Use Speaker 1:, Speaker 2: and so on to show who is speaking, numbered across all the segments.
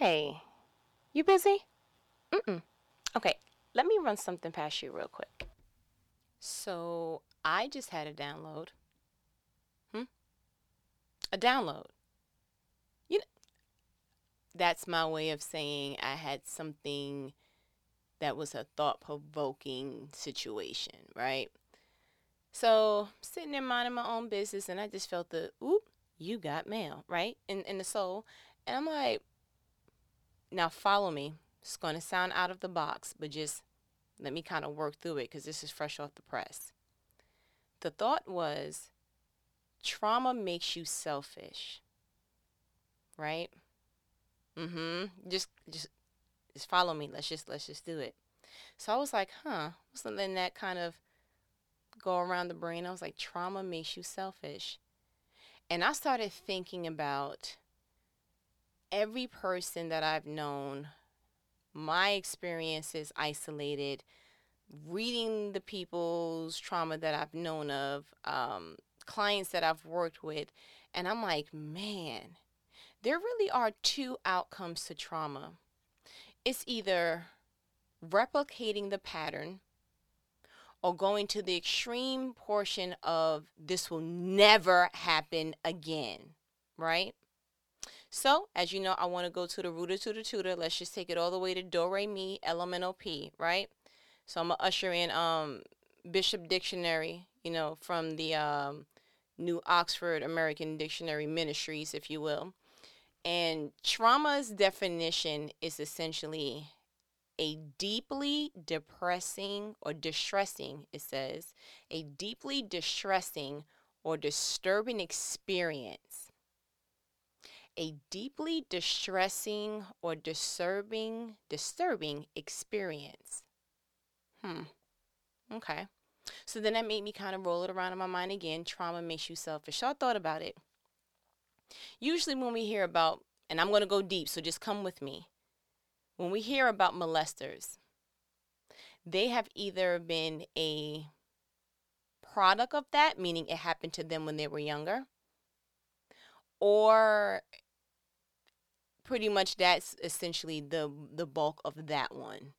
Speaker 1: Hey, you busy? Mm-mm. Okay, let me run something past you real quick. So, I just had a download. Hmm? A download. You know, that's my way of saying I had something that was a thought provoking situation, right? So, sitting there minding my own business, and I just felt the, oop, you got mail, right? In, in the soul. And I'm like, now follow me. It's going to sound out of the box, but just let me kind of work through it because this is fresh off the press. The thought was trauma makes you selfish, right? Mm-hmm. Just, just, just follow me. Let's just, let's just do it. So I was like, huh, something that kind of go around the brain. I was like, trauma makes you selfish. And I started thinking about every person that I've known, my experiences isolated, reading the people's trauma that I've known of, um, clients that I've worked with, and I'm like, man, there really are two outcomes to trauma. It's either replicating the pattern or going to the extreme portion of this will never happen again, right? So, as you know, I want to go to the rooter to the tutor. Let's just take it all the way to do, re, mi, elemental P, right? So I'm going to usher in um, Bishop Dictionary, you know, from the um, New Oxford American Dictionary Ministries, if you will. And trauma's definition is essentially a deeply depressing or distressing, it says, a deeply distressing or disturbing experience. A deeply distressing or disturbing disturbing experience. Hmm. Okay. So then that made me kind of roll it around in my mind again. Trauma makes you selfish. So I thought about it. Usually when we hear about, and I'm going to go deep, so just come with me when we hear about molesters, they have either been a product of that, meaning it happened to them when they were younger, or pretty much that's essentially the the bulk of that one.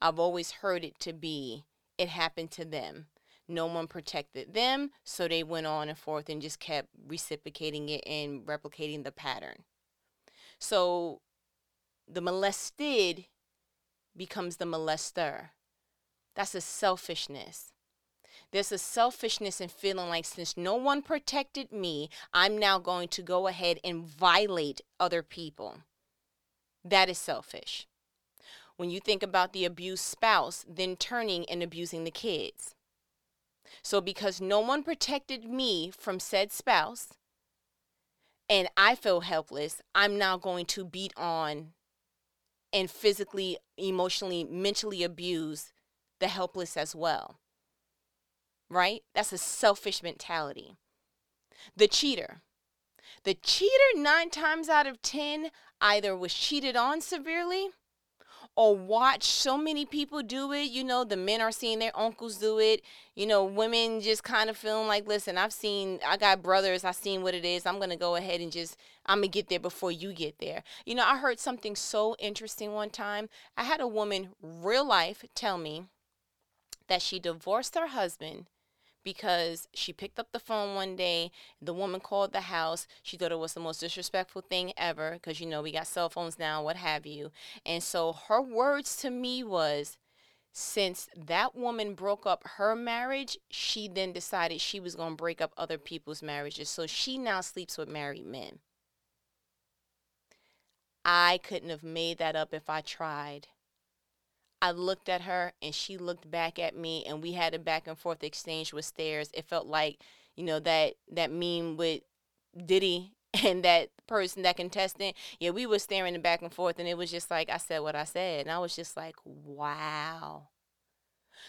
Speaker 1: I've always heard it to be it happened to them. No one protected them, so they went on and forth and just kept reciprocating it and replicating the pattern. So the molested becomes the molester. That's a selfishness. There's a selfishness in feeling like since no one protected me, I'm now going to go ahead and violate other people. That is selfish. When you think about the abused spouse, then turning and abusing the kids. So, because no one protected me from said spouse, and I feel helpless, I'm now going to beat on and physically, emotionally, mentally abuse the helpless as well. Right? That's a selfish mentality. The cheater. The cheater, nine times out of 10, either was cheated on severely or watch so many people do it. You know, the men are seeing their uncles do it. You know, women just kind of feeling like, listen, I've seen, I got brothers, I've seen what it is. I'm going to go ahead and just, I'm going to get there before you get there. You know, I heard something so interesting one time. I had a woman, real life, tell me that she divorced her husband because she picked up the phone one day. The woman called the house. She thought it was the most disrespectful thing ever because, you know, we got cell phones now, what have you. And so her words to me was, since that woman broke up her marriage, she then decided she was going to break up other people's marriages. So she now sleeps with married men. I couldn't have made that up if I tried. I looked at her and she looked back at me and we had a back and forth exchange with stares. It felt like, you know, that that meme with Diddy and that person, that contestant. Yeah, we were staring back and forth and it was just like I said what I said. And I was just like, wow.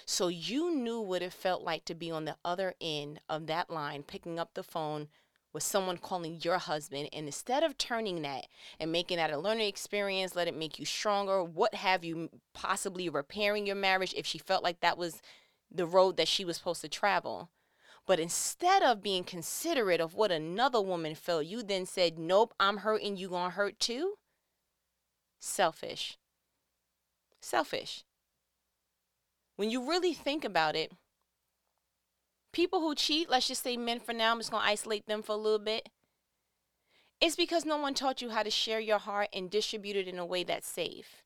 Speaker 1: So you knew what it felt like to be on the other end of that line, picking up the phone, with someone calling your husband and instead of turning that and making that a learning experience let it make you stronger what have you possibly repairing your marriage if she felt like that was the road that she was supposed to travel but instead of being considerate of what another woman felt you then said nope i'm hurting you gonna hurt too selfish. Selfish. When you really think about it, people who cheat, let's just say men for now, I'm just going to isolate them for a little bit. It's because no one taught you how to share your heart and distribute it in a way that's safe.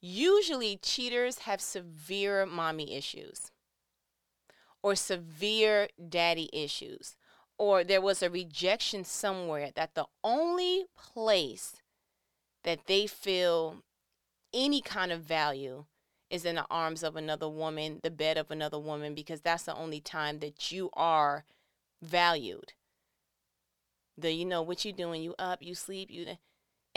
Speaker 1: Usually, cheaters have severe mommy issues or severe daddy issues, or there was a rejection somewhere that the only place that they feel any kind of value is in the arms of another woman, the bed of another woman, because that's the only time that you are valued. The you know what you doing, you up, you sleep, you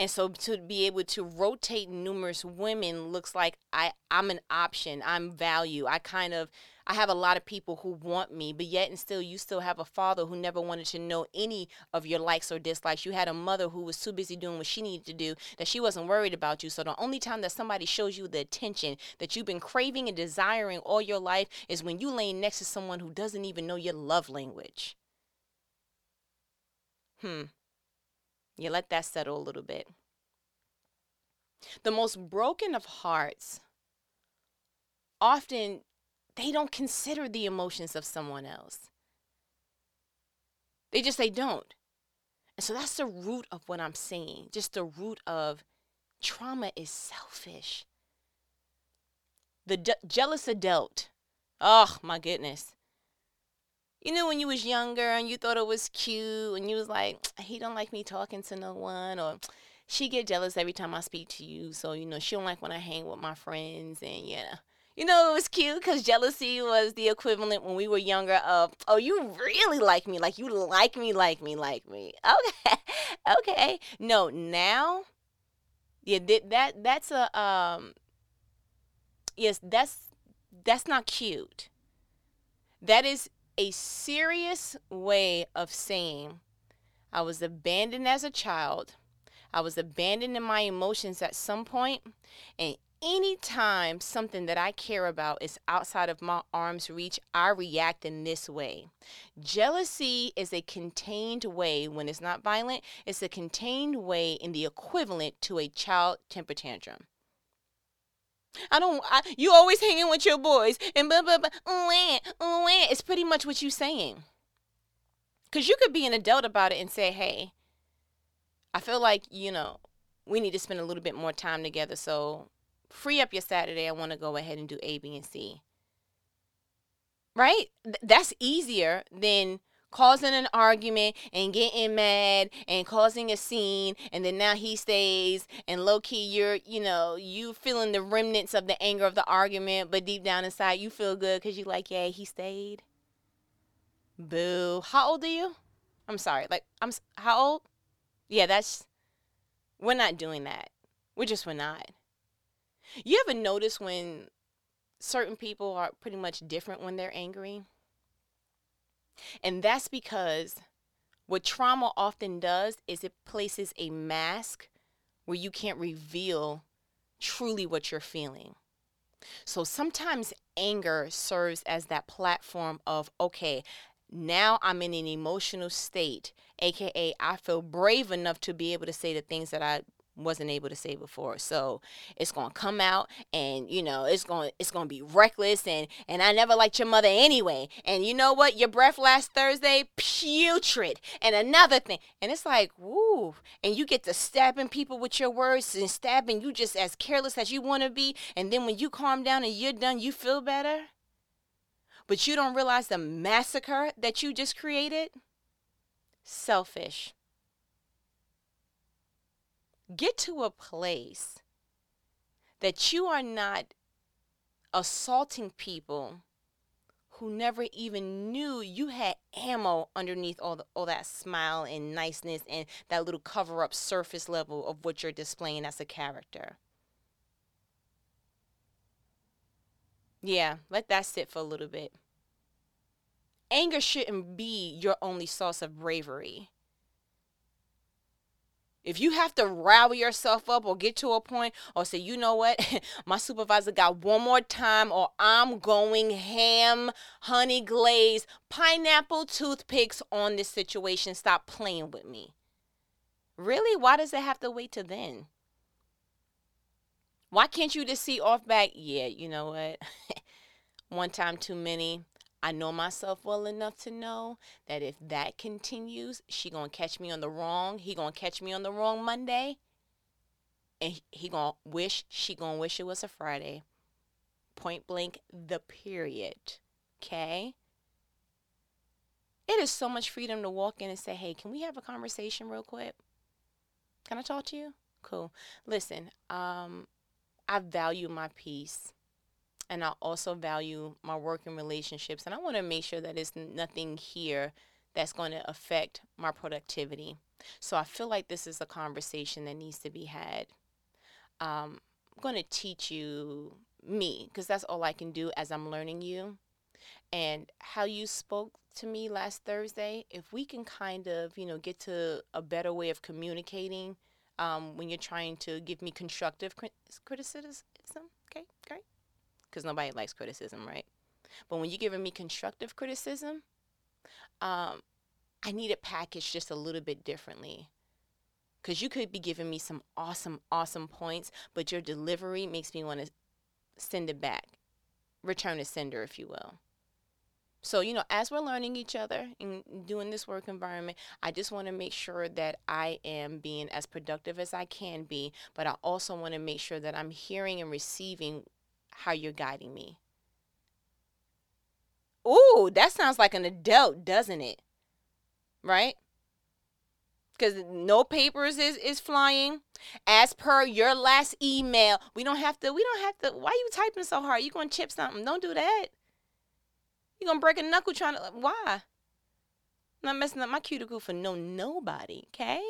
Speaker 1: and so to be able to rotate numerous women looks like I I'm an option. I'm value. I kind of I have a lot of people who want me, but yet and still you still have a father who never wanted to know any of your likes or dislikes. You had a mother who was too busy doing what she needed to do that she wasn't worried about you. So the only time that somebody shows you the attention that you've been craving and desiring all your life is when you lay next to someone who doesn't even know your love language. Hmm. You let that settle a little bit. The most broken of hearts often they don't consider the emotions of someone else. They just they don't. And so that's the root of what I'm saying. Just the root of trauma is selfish. The de- jealous adult. Oh my goodness. You know when you was younger and you thought it was cute and you was like, he don't like me talking to no one or she get jealous every time I speak to you. So, you know, she don't like when I hang with my friends and yeah. You know, it was cute because jealousy was the equivalent when we were younger of, oh, you really like me. Like, you like me, like me, like me. Okay. okay. No, now, yeah, that that's a, um, yes, that's, that's not cute. That is a serious way of saying I was abandoned as a child. I was abandoned in my emotions at some point, and anytime something that I care about is outside of my arm's reach, I react in this way. Jealousy is a contained way, when it's not violent, it's a contained way in the equivalent to a child temper tantrum. I don't. I, you always hanging with your boys and blah blah blah. Ooh, ooh, it's pretty much what you're saying. Cause you could be an adult about it and say, "Hey, I feel like you know we need to spend a little bit more time together. So free up your Saturday. I want to go ahead and do A, B, and C." Right? Th- that's easier than causing an argument and getting mad and causing a scene and then now he stays and low key you're you know you feeling the remnants of the anger of the argument but deep down inside you feel good because you like yeah he stayed. Boo. How old are you? I'm sorry like i'm how old? Yeah that's we're not doing that. We just we're not. You ever notice when certain people are pretty much different when they're angry and that's because what trauma often does is it places a mask where you can't reveal truly what you're feeling. So sometimes anger serves as that platform of, okay, now I'm in an emotional state, aka I feel brave enough to be able to say the things that I wasn't able to say before. So it's gonna come out and you know it's gonna it's gonna be reckless and and I never liked your mother anyway. And you know what? Your breath last Thursday, putrid. And another thing. And it's like, woo. And you get to stabbing people with your words and stabbing you just as careless as you wanna be. And then when you calm down and you're done, you feel better. But you don't realize the massacre that you just created? Selfish get to a place that you are not assaulting people who never even knew you had ammo underneath all the, all that smile and niceness and that little cover up surface level of what you're displaying as a character. Yeah, let that sit for a little bit. Anger shouldn't be your only source of bravery. If you have to rally yourself up or get to a point or say, you know what, my supervisor got one more time or I'm going ham, honey glaze, pineapple toothpicks on this situation. Stop playing with me. Really? Why does it have to wait till then? Why can't you just see off back? Yeah, you know what? One time too many. I know myself well enough to know that if that continues, she gonna catch me on the wrong. He gonna catch me on the wrong Monday, and he gonna wish she gonna wish it was a Friday. Point blank, the period. Okay. It is so much freedom to walk in and say, "Hey, can we have a conversation real quick? Can I talk to you?" Cool. Listen, um, I value my peace and I also value my working relationships. And I want to make sure that there's nothing here that's going to affect my productivity. So I feel like this is a conversation that needs to be had. Um, I'm going to teach you me because that's all I can do as I'm learning you. And how you spoke to me last Thursday, if we can kind of, you know, get to a better way of communicating um, when you're trying to give me constructive criticism, okay, great because nobody likes criticism, right? But when you're giving me constructive criticism, um, I need it packaged just a little bit differently. Because you could be giving me some awesome, awesome points, but your delivery makes me want to send it back, return a sender, if you will. So, you know, as we're learning each other and doing this work environment, I just want to make sure that I am being as productive as I can be, but I also want to make sure that I'm hearing and receiving how you're guiding me. Ooh, that sounds like an adult, doesn't it? Right? Because no papers is, is flying. As per your last email, we don't have to, we don't have to, why are you typing so hard? You gonna chip something. Don't do that. you gonna break a knuckle trying to, why? I'm not messing up my cuticle for no nobody, okay?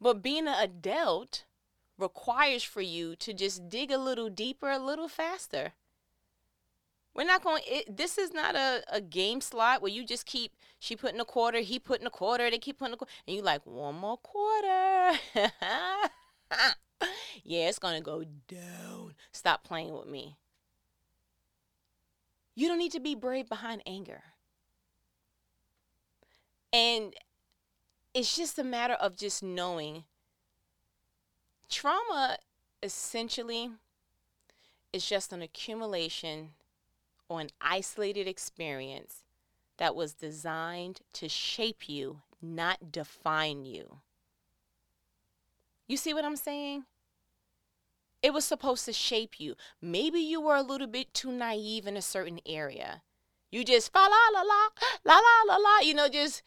Speaker 1: But being an adult requires for you to just dig a little deeper, a little faster. We're not going. It, this is not a, a game slot where you just keep she putting a quarter, he putting a quarter, they keep putting a quarter, and you like one more quarter. yeah, it's gonna go down. Stop playing with me. You don't need to be brave behind anger. And it's just a matter of just knowing Trauma essentially is just an accumulation or an isolated experience that was designed to shape you, not define you. You see what I'm saying? It was supposed to shape you. Maybe you were a little bit too naive in a certain area. You just fa la la la la la la la, you know, just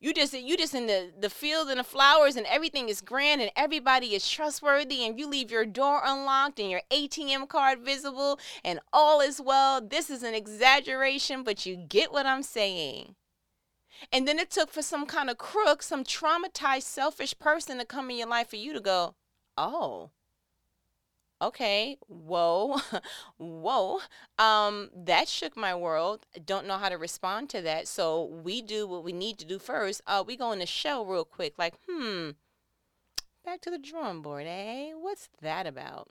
Speaker 1: you just you just in the the field and the flowers and everything is grand and everybody is trustworthy and you leave your door unlocked and your ATM card visible and all is well. This is an exaggeration, but you get what I'm saying. And then it took for some kind of crook, some traumatized, selfish person to come in your life for you to go, oh, okay, whoa, whoa. Um, that shook my world. Don't know how to respond to that. So we do what we need to do first. Uh, we go in the shell real quick, like, hmm, back to the drawing board, eh? What's that about?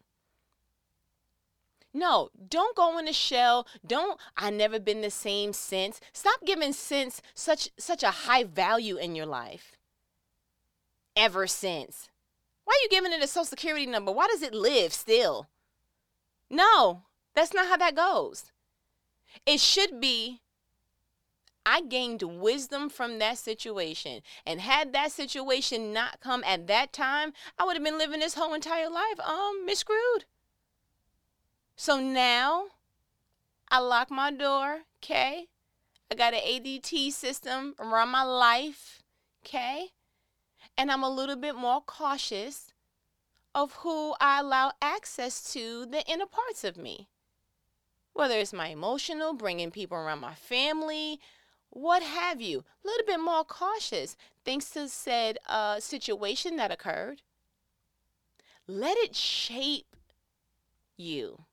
Speaker 1: No, don't go in the shell. Don't I never been the same since. Stop giving since such such a high value in your life. Ever since. Why are you giving it a social security number? Why does it live still? No, that's not how that goes. It should be I gained wisdom from that situation. And had that situation not come at that time, I would have been living this whole entire life um miscrewed. So now I lock my door, okay? I got an ADT system around my life, okay? And I'm a little bit more cautious of who I allow access to the inner parts of me. Whether it's my emotional, bringing people around my family, what have you, a little bit more cautious thanks to said uh, situation that occurred. Let it shape you.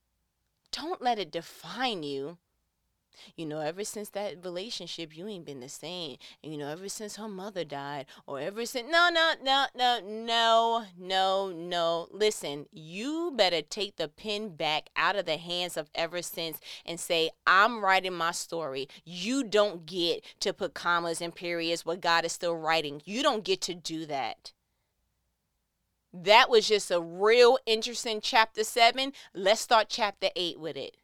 Speaker 1: Don't let it define you you know, ever since that relationship, you ain't been the same. And, you know, ever since her mother died, or ever since, no, no, no, no, no, no, no. Listen, you better take the pen back out of the hands of ever since and say, I'm writing my story. You don't get to put commas and periods where God is still writing. You don't get to do that. That was just a real interesting chapter seven. Let's start chapter eight with it.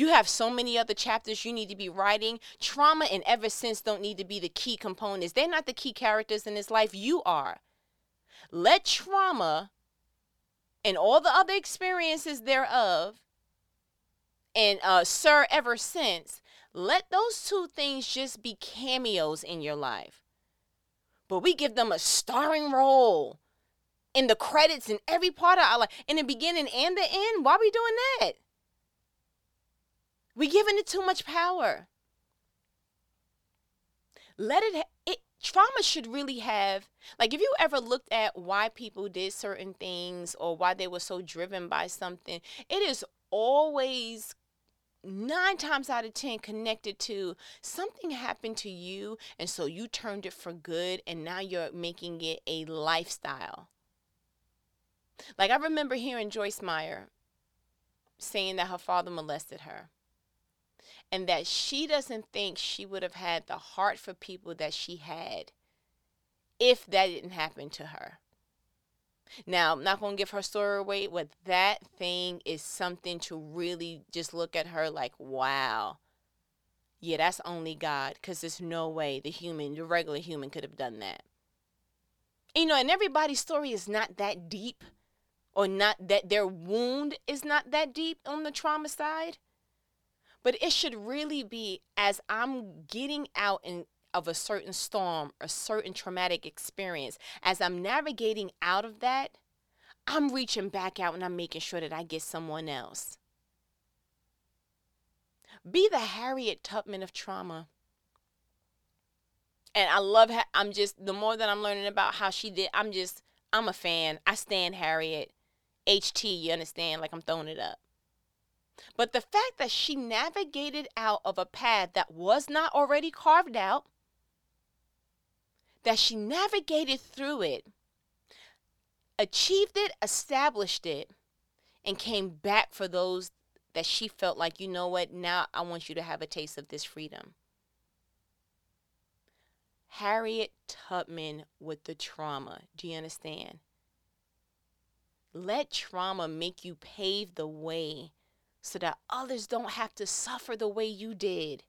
Speaker 1: You have so many other chapters you need to be writing. Trauma and ever since don't need to be the key components. They're not the key characters in this life. You are. Let trauma and all the other experiences thereof and uh, Sir ever since, let those two things just be cameos in your life. But we give them a starring role in the credits in every part of our life, in the beginning and the end. Why are we doing that? We giving it too much power. Let it, it trauma should really have like if you ever looked at why people did certain things or why they were so driven by something, it is always nine times out of ten connected to something happened to you and so you turned it for good and now you're making it a lifestyle like i remember hearing joyce meyer saying that her father molested her and that she doesn't think she would have had the heart for people that she had if that didn't happen to her now, I'm not going to give her story away, but that thing is something to really just look at her like, wow. Yeah, that's only God, because there's no way the human, the regular human, could have done that. You know, and everybody's story is not that deep, or not that their wound is not that deep on the trauma side. But it should really be as I'm getting out of a certain storm, a certain traumatic experience, as I'm navigating out of that, I'm reaching back out and I'm making sure that I get someone else. Be the Harriet Tubman of trauma. And I love how I'm just, the more that I'm learning about how she did, I'm just, I'm a fan. I stand Harriet. HT, you understand? Like I'm throwing it up. But the fact that she navigated out of a path that was not already carved out, that she navigated through it, achieved it, established it, and came back for those that she felt like, you know what, now I want you to have a taste of this freedom. Harriet Tubman with the trauma. Do you understand? Let trauma make you pave the way so that others don't have to suffer the way you did.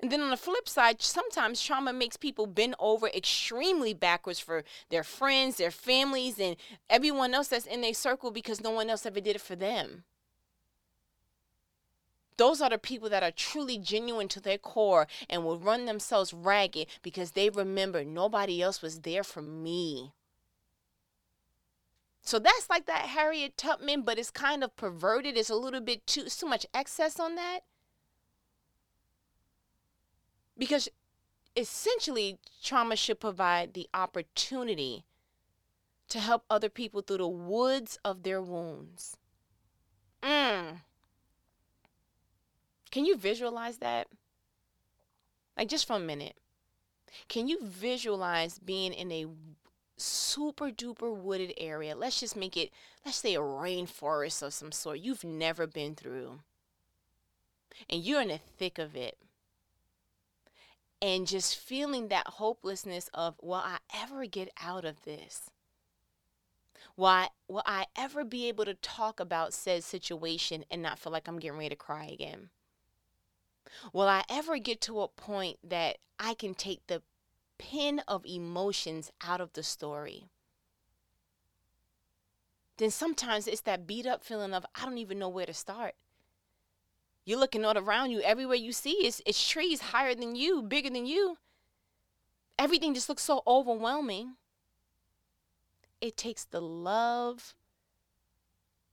Speaker 1: And then on the flip side, sometimes trauma makes people bend over extremely backwards for their friends, their families, and everyone else that's in their circle because no one else ever did it for them. Those are the people that are truly genuine to their core and will run themselves ragged because they remember nobody else was there for me. So that's like that Harriet Tubman, but it's kind of perverted. It's a little bit too too much excess on that because essentially trauma should provide the opportunity to help other people through the woods of their wounds. Mm. Can you visualize that? Like just for a minute. Can you visualize being in a super duper wooded area? Let's just make it, let's say a rainforest of some sort you've never been through. And you're in the thick of it and just feeling that hopelessness of will I ever get out of this? I, will I ever be able to talk about said situation and not feel like I'm getting ready to cry again? Will I ever get to a point that I can take the pen of emotions out of the story? Then sometimes it's that beat up feeling of I don't even know where to start. You're looking all around you. Everywhere you see is it's trees higher than you, bigger than you. Everything just looks so overwhelming. It takes the love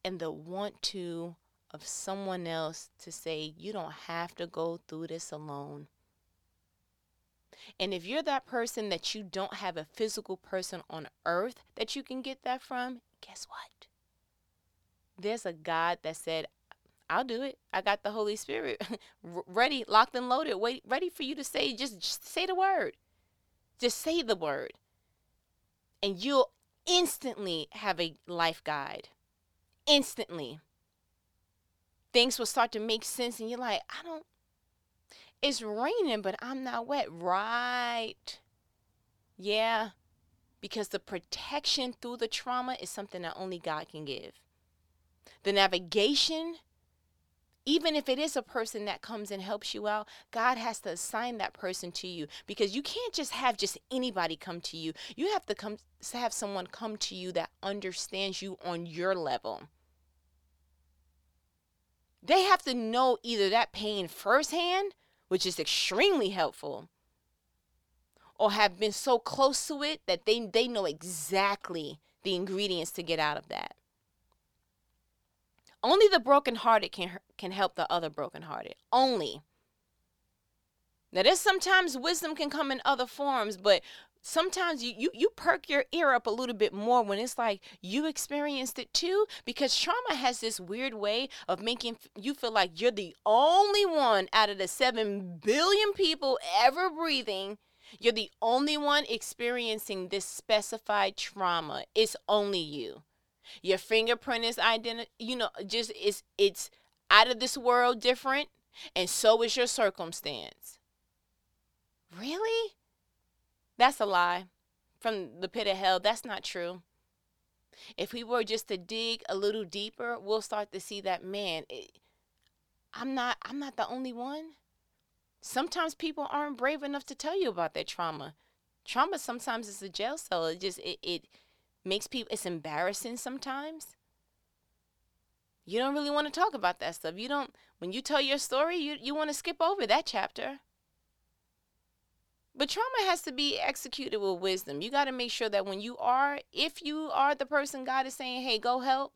Speaker 1: and the want to of someone else to say, you don't have to go through this alone. And if you're that person that you don't have a physical person on earth that you can get that from, guess what? There's a God that said, I'll do it. I got the Holy Spirit ready, locked and loaded, wait, ready for you to say, just, just say the word. Just say the word. And you'll instantly have a life guide. Instantly. Things will start to make sense, and you're like, I don't, it's raining, but I'm not wet. Right. Yeah. because the protection through the trauma is something that only God can give. The navigation, even if it is a person that comes and helps you out, God has to assign that person to you because you can't just have just anybody come to you. You have to come to have someone come to you that understands you on your level. They have to know either that pain firsthand, which is extremely helpful, or have been so close to it that they, they know exactly the ingredients to get out of that. Only the brokenhearted can can help the other brokenhearted. Only. Now there's sometimes wisdom can come in other forms, but sometimes you, you you perk your ear up a little bit more when it's like you experienced it too because trauma has this weird way of making you feel like you're the only one out of the 7 billion people ever breathing. You're the only one experiencing this specified trauma. It's only you. Your fingerprint is identity you know just it's it's out of this world different and so is your circumstance. Really that's a lie from the pit of hell. That's not true. If we were just to dig a little deeper, we'll start to see that man, it, I'm not I'm not the only one. Sometimes people aren't brave enough to tell you about their trauma. Trauma sometimes is a jail cell. It just it, it makes people it's embarrassing sometimes. You don't really want to talk about that stuff. You don't when you tell your story, you you want to skip over that chapter. But trauma has to be executed with wisdom. You got to make sure that when you are, if you are the person God is saying, hey, go help,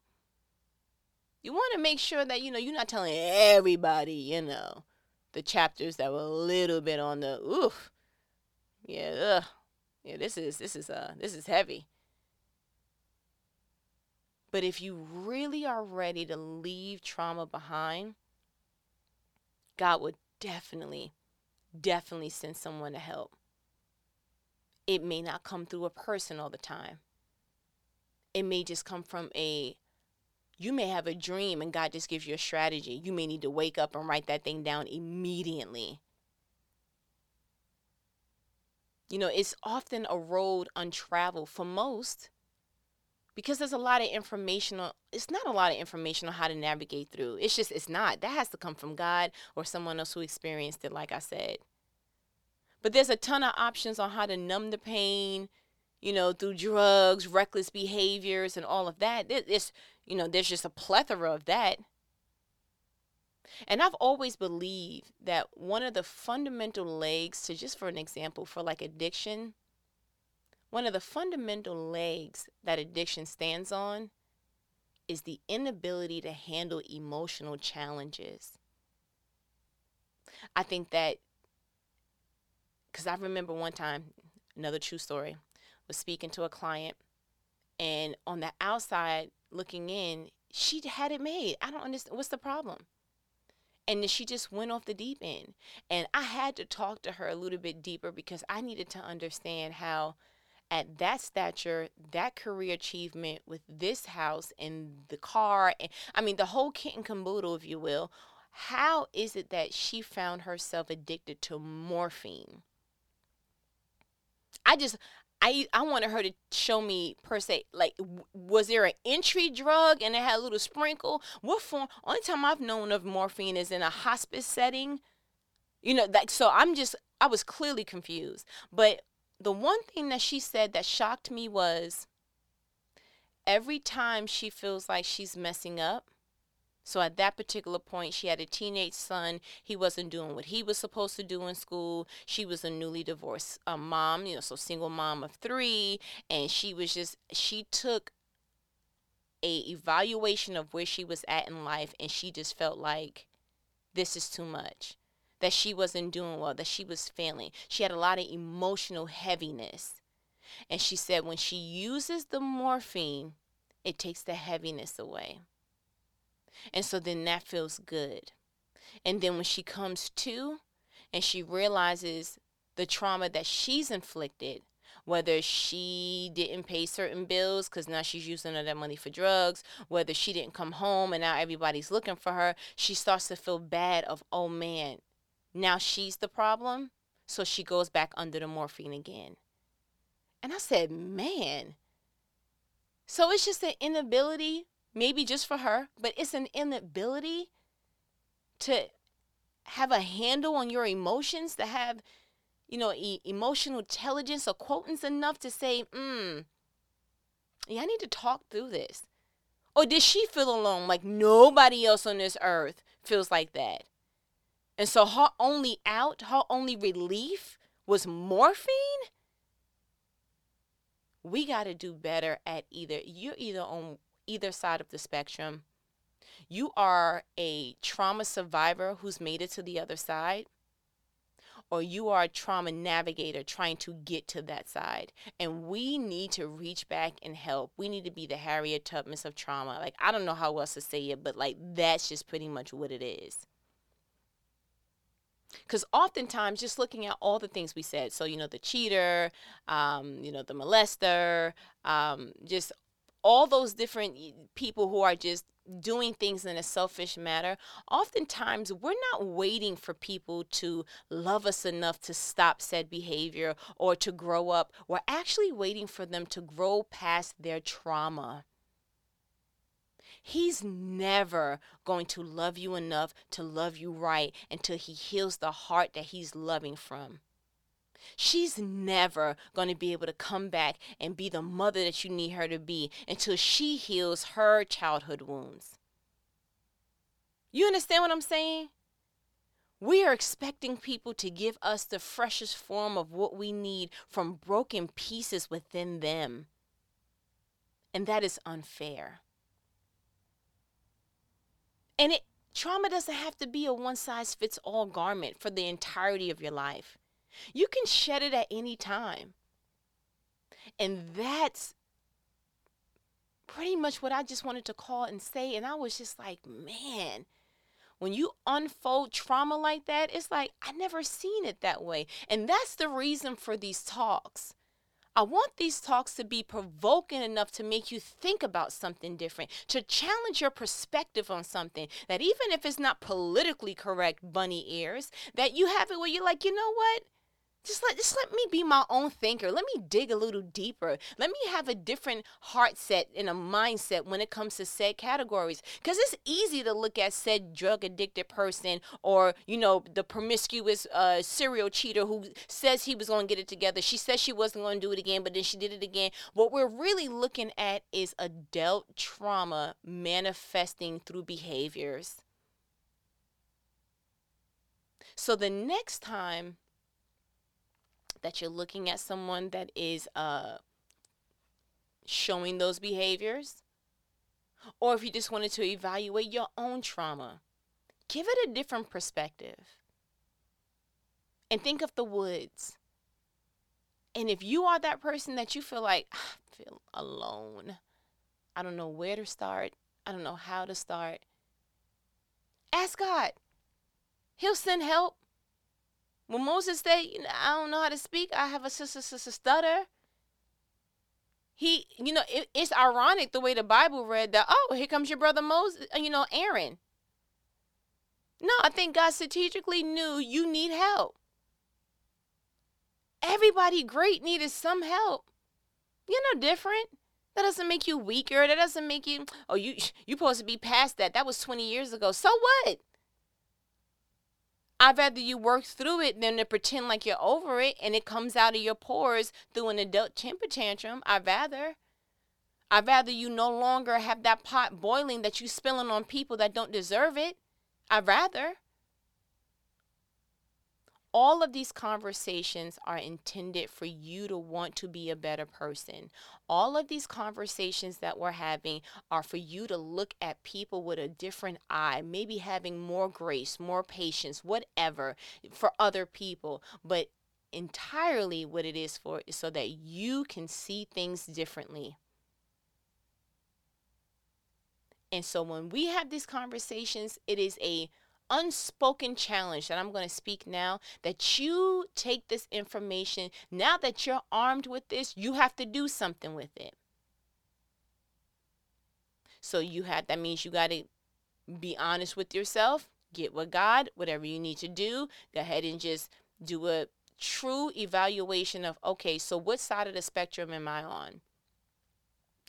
Speaker 1: you want to make sure that, you know, you're not telling everybody, you know, the chapters that were a little bit on the, oof, yeah, ugh, yeah, this is, this is, uh, this is heavy. But if you really are ready to leave trauma behind, God would definitely definitely send someone to help. It may not come through a person all the time. It may just come from a you may have a dream and God just gives you a strategy. You may need to wake up and write that thing down immediately. You know, it's often a road untraveled for most because there's a lot of information on it's not a lot of information on how to navigate through it's just it's not that has to come from god or someone else who experienced it like i said. But there's a ton of options on how to numb the pain you know through drugs reckless behaviors and all of that. It's you know there's just a plethora of that. And I've always believed that one of the fundamental legs to just for an example for like addiction one of the fundamental legs that addiction stands on is the inability to handle emotional challenges. I think that because I remember one time, another true story, was speaking to a client, and on the outside looking in, she had it made. I don't understand. What's the problem? And then she just went off the deep end. And I had to talk to her a little bit deeper because I needed to understand how at that stature, that career achievement with this house and the car, and I mean, the whole kit and caboodle, if you will, how is it that she found herself addicted to morphine? I just, I I wanted her to show me per se, like, was there an entry drug and it had a little sprinkle? What form? Only time I've known of morphine is in a hospice setting. You know, like, so I'm just, I was clearly confused. But the one thing that she said that shocked me was every time she feels like she's messing up, so at that particular point, she had a teenage son. He wasn't doing what he was supposed to do in school. She was a newly divorced uh, mom, you know, so single mom of three, and she was just she took a evaluation of where she was at in life, and she just felt like this is too much that she wasn't doing well, that she was failing. She had a lot of emotional heaviness. And she said when she uses the morphine, it takes the heaviness away. And so then that feels good. And then when she comes to and she realizes the trauma that she's inflicted, whether she didn't pay certain bills because now she's using all that money for drugs, whether she didn't come home and now everybody's looking for her, she starts to feel bad of, oh man, now she's the problem, so she goes back under the morphine again. And I said, man. So it's just an inability, maybe just for her, but it's an inability to have a handle on your emotions, to have, you know, e- emotional intelligence or quotient enough to say, hmm, yeah, I need to talk through this. Or did she feel alone like nobody else on this earth feels like that? And so her only out, her only relief was morphine? We got to do better at either, you're either on either side of the spectrum. You are a trauma survivor who's made it to the other side, or you are a trauma navigator trying to get to that side. And we need to reach back and help. We need to be the Harriet Tubmans of trauma. Like, I don't know how else to say it, but like, that's just pretty much what it is. Because oftentimes, just looking at all the things we said, so, you know, the cheater, um, you know, the molester, um, just all those different people who are just doing things in a selfish manner, oftentimes we're not waiting for people to love us enough to stop said behavior or to grow up. We're actually waiting for them to grow past their trauma. He's never going to love you enough to love you right until he heals the heart that he's loving from. She's never going to be able to come back and be the mother that you need her to be until she heals her childhood wounds. You understand what I'm saying? We are expecting people to give us the freshest form of what we need from broken pieces within them. And that is unfair. And it trauma doesn't have to be a one size fits all garment for the entirety of your life. You can shed it at any time. And that's pretty much what I just wanted to call and say. And I was just like, man, when you unfold trauma like that, it's like, I never seen it that way. And that's the reason for these talks. I want these talks to be provoking enough to make you think about something different, to challenge your perspective on something. That even if it's not politically correct, bunny ears, that you have it where you're like, you know what? Just let just let me be my own thinker. Let me dig a little deeper. Let me have a different heart set and a mindset when it comes to said categories. Because it's easy to look at said drug addicted person or you know the promiscuous uh, serial cheater who says he was going to get it together. She says she wasn't going to do it again, but then she did it again. What we're really looking at is adult trauma manifesting through behaviors. So the next time that you're looking at someone that is uh, showing those behaviors, or if you just wanted to evaluate your own trauma, give it a different perspective. And think of the woods. And if you are that person that you feel like, ah, I feel alone, I don't know where to start, I don't know how to start, ask God. He'll send help. When Moses said, I don't know how to speak, I have a sister, sister stutter. He, you know, it, it's ironic the way the Bible read that, oh, here comes your brother Moses, uh, you know, Aaron. No, I think God strategically knew you need help. Everybody great needed some help. You're no different. That doesn't make you weaker. That doesn't make you, oh, you you supposed to be past that. That was 20 years ago. So what? I'd rather you work through it than to pretend like you're over it and it comes out of your pores through an adult temper tantrum. I'd rather. I'd rather you no longer have that pot boiling that you spilling on people that don't deserve it. I'd rather. All of these conversations are intended for you to want to be a better person. All of these conversations that we're having are for you to look at people with a different eye, maybe having more grace, more patience, whatever for other people. But entirely what it is for is so that you can see things differently. And so when we have these conversations, it is a unspoken challenge that I'm going to speak now that you take this information, now that you're armed with this, you have to do something with it. So you have that means you got to be honest with yourself, get with God, whatever you need to do, go ahead and just do a true evaluation of okay, so what side of the spectrum am I on?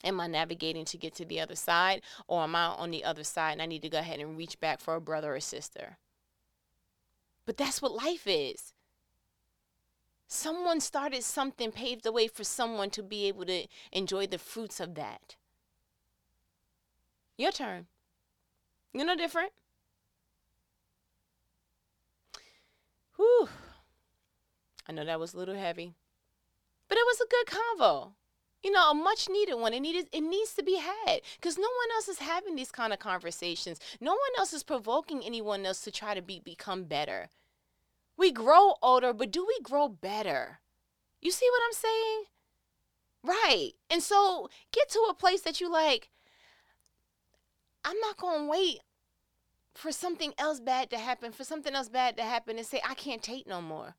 Speaker 1: Am I navigating to get to the other side, or am I on the other side and I need to go ahead and reach back for a brother or sister? But that's what life is. Someone started something, paved the way for someone to be able to enjoy the fruits of that. Your turn. You're no different. Whew. I know that was a little heavy, but it was a good convo. You know, a much needed one. It needed it needs to be had because no one else is having these kind of conversations. No one else is provoking anyone else to try to be become better. We grow older, but do we grow better? You see what I'm saying? Right. And so get to a place that you like, I'm not to wait for something else bad to happen, for something else bad to happen and say, I can't take no more.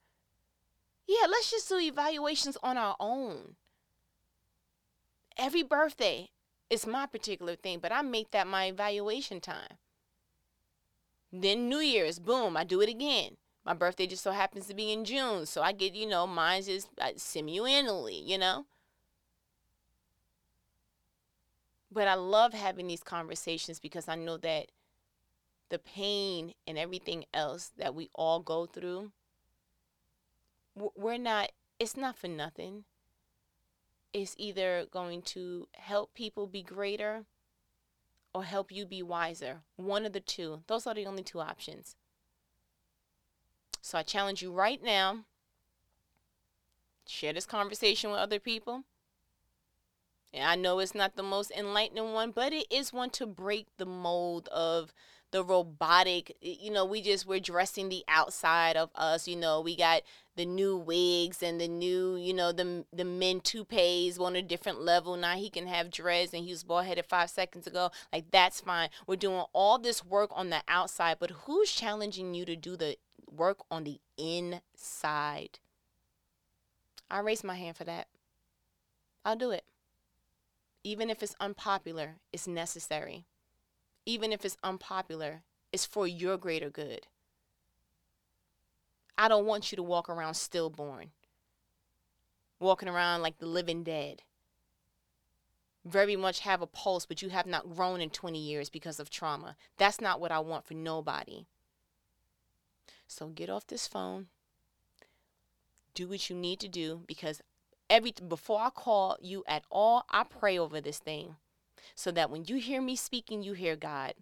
Speaker 1: Yeah, let's just do evaluations on our own. Every birthday is my particular thing, but I make that my evaluation time. Then New Year's, boom, I do it again. My birthday just so happens to be in June, so I get, you know, mine's just uh, semi-annually, you know? But I love having these conversations because I know that the pain and everything else that we all go through, we're not, it's not for nothing. It's either going to help people be greater or help you be wiser. One of the two. Those are the only two options. So I challenge you right now share this conversation with other people. And I know it's not the most enlightening one, but it is one to break the mold of the robotic you know we just we're dressing the outside of us you know we got the new wigs and the new you know the the men toupees on a different level now he can have dreads and he was bald headed five seconds ago like that's fine we're doing all this work on the outside but who's challenging you to do the work on the inside. I raise my hand for that. I'll do it. Even if it's unpopular, it's necessary. Even if it's unpopular, it's for your greater good. I don't want you to walk around stillborn, walking around like the living dead. Very much have a pulse, but you have not grown in 20 years because of trauma. That's not what I want for nobody. So get off this phone. Do what you need to do because every before I call you at all, I pray over this thing so that when you hear me speaking, you hear God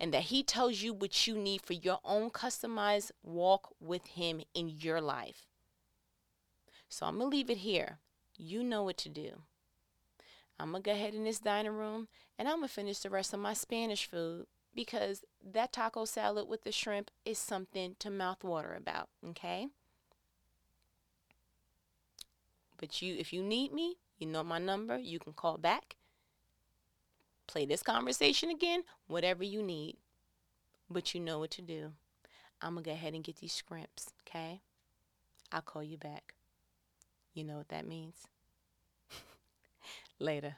Speaker 1: and that he tells you what you need for your own customized walk with him in your life. So I'm going to leave it here. You know what to do. I'm going to go ahead in this dining room and I'm going to finish the rest of my Spanish food because that taco salad with the shrimp is something to mouthwater about, okay? But you if you need me, you know my number, you can call back. Play this conversation again, whatever you need. But you know what to do. I'm going to go ahead and get these scrimps, okay? I'll call you back. You know what that means. Later.